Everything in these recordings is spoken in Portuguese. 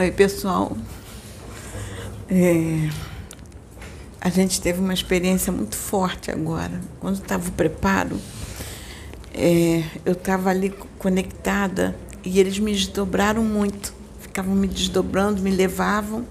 Oi, pessoal. É, a gente teve uma experiência muito forte agora. Quando estava o preparo, é, eu estava ali conectada e eles me desdobraram muito. Ficavam me desdobrando, me levavam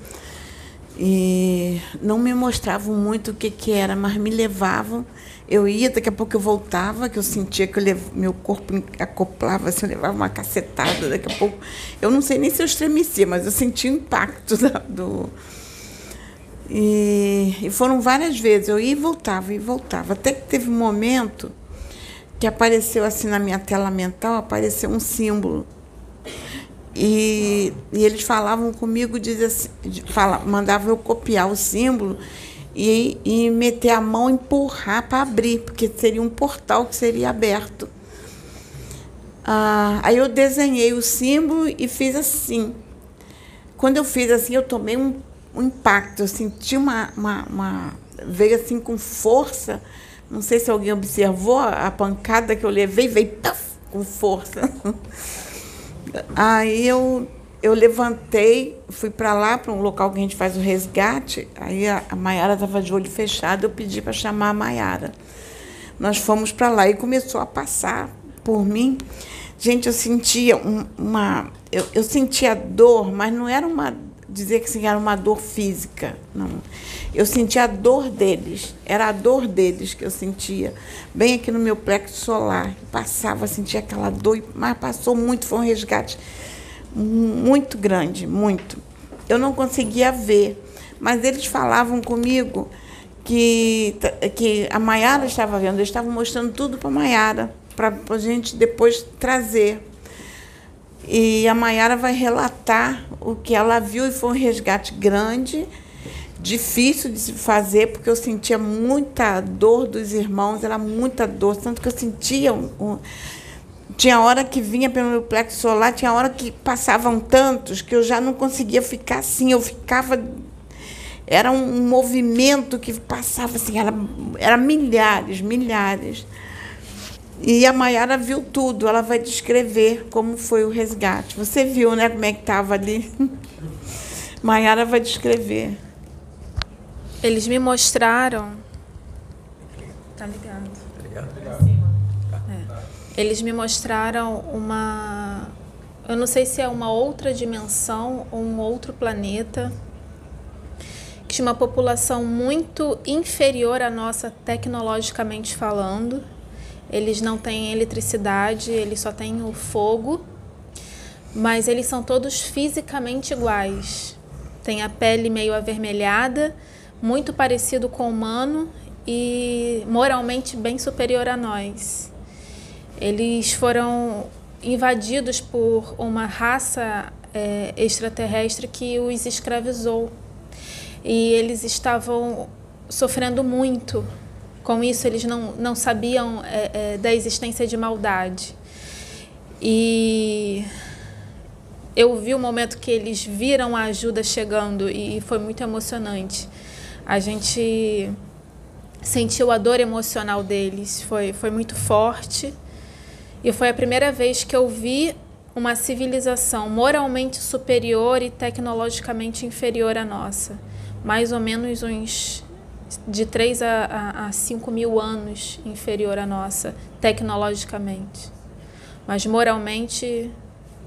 e não me mostravam muito o que, que era, mas me levavam. Eu ia, daqui a pouco eu voltava, que eu sentia que eu meu corpo acoplava, assim, eu levava uma cacetada, daqui a pouco. Eu não sei nem se eu estremecia, mas eu sentia o impacto da, do. E, e foram várias vezes, eu ia e voltava, e voltava. Até que teve um momento que apareceu assim na minha tela mental, apareceu um símbolo e, e eles falavam comigo, diz assim, fala, mandavam eu copiar o símbolo e, e meter a mão, empurrar para abrir, porque seria um portal que seria aberto. Ah, aí eu desenhei o símbolo e fiz assim. Quando eu fiz assim, eu tomei um, um impacto, eu senti uma, uma, uma, Veio assim com força. Não sei se alguém observou a pancada que eu levei, veio puff, com força. Aí eu, eu levantei, fui para lá, para um local que a gente faz o resgate. Aí a, a Maiara estava de olho fechado, eu pedi para chamar a Maiara. Nós fomos para lá e começou a passar por mim. Gente, eu sentia um, uma. Eu, eu sentia dor, mas não era uma. Dizer que assim, era uma dor física. Não. Eu sentia a dor deles. Era a dor deles que eu sentia. Bem aqui no meu plexo solar. Passava, sentia aquela dor, mas passou muito. Foi um resgate muito grande, muito. Eu não conseguia ver, mas eles falavam comigo que, que a Maiara estava vendo. Eles estavam mostrando tudo para a Maiara, para a gente depois trazer. E a Maiara vai relatar o que ela viu e foi um resgate grande difícil de se fazer, porque eu sentia muita dor dos irmãos, era muita dor, tanto que eu sentia. Um, um, tinha hora que vinha pelo meu plexo solar, tinha hora que passavam tantos que eu já não conseguia ficar assim, eu ficava. Era um movimento que passava assim, era, era milhares, milhares. E a Maiara viu tudo, ela vai descrever como foi o resgate. Você viu, né, como é que estava ali? Maiara vai descrever. Eles me mostraram. Tá ligado? É. Eles me mostraram uma. Eu não sei se é uma outra dimensão ou um outro planeta que tinha uma população muito inferior à nossa tecnologicamente falando. Eles não têm eletricidade, eles só têm o fogo, mas eles são todos fisicamente iguais. Tem a pele meio avermelhada muito parecido com o humano e moralmente bem superior a nós. Eles foram invadidos por uma raça é, extraterrestre que os escravizou. E eles estavam sofrendo muito. Com isso, eles não, não sabiam é, é, da existência de maldade. E eu vi o momento que eles viram a ajuda chegando e foi muito emocionante a gente sentiu a dor emocional deles, foi, foi muito forte. E foi a primeira vez que eu vi uma civilização moralmente superior e tecnologicamente inferior à nossa. Mais ou menos uns de 3 a, a, a 5 mil anos inferior à nossa, tecnologicamente. Mas moralmente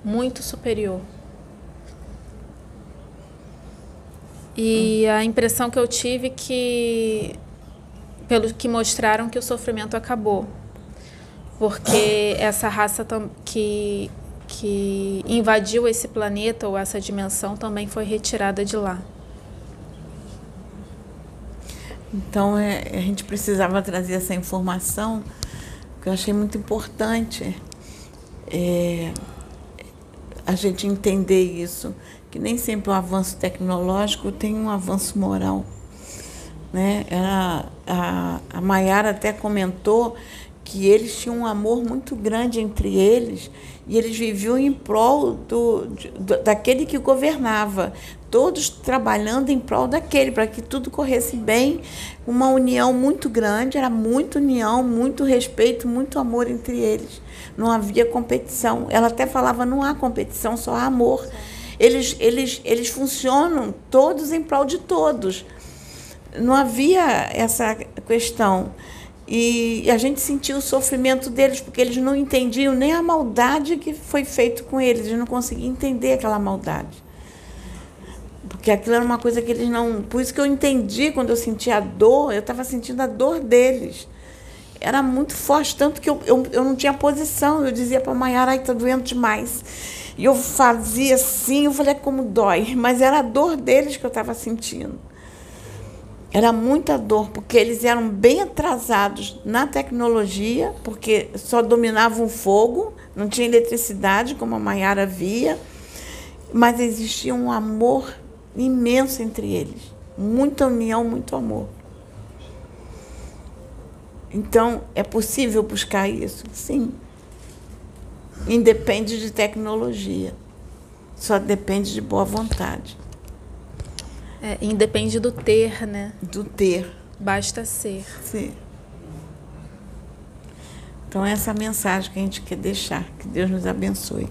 muito superior. E a impressão que eu tive que pelo que mostraram que o sofrimento acabou. Porque essa raça que que invadiu esse planeta ou essa dimensão também foi retirada de lá. Então é, a gente precisava trazer essa informação que eu achei muito importante é, a gente entender isso que nem sempre o avanço tecnológico tem um avanço moral. Né? Era, a, a Maiara até comentou que eles tinham um amor muito grande entre eles e eles viviam em prol do, do, daquele que governava, todos trabalhando em prol daquele, para que tudo corresse bem, uma união muito grande, era muita união, muito respeito, muito amor entre eles. Não havia competição. Ela até falava: não há competição, só há amor. eles, eles, eles funcionam todos em prol de todos. Não havia essa questão. E a gente sentiu o sofrimento deles, porque eles não entendiam nem a maldade que foi feito com eles, eles não conseguiam entender aquela maldade. Porque aquilo era uma coisa que eles não. Por isso que eu entendi quando eu senti a dor, eu estava sentindo a dor deles. Era muito forte, tanto que eu, eu, eu não tinha posição. Eu dizia para a Maiara, ai, está doendo demais. E eu fazia assim, eu falei, é como dói. Mas era a dor deles que eu estava sentindo. Era muita dor, porque eles eram bem atrasados na tecnologia, porque só dominavam o fogo, não tinha eletricidade, como a Maiara via, mas existia um amor imenso entre eles. Muita união, muito amor. Então, é possível buscar isso? Sim. Independe de tecnologia. Só depende de boa vontade. É, independe do ter, né? Do ter. Basta ser. Sim. Então, essa é a mensagem que a gente quer deixar. Que Deus nos abençoe.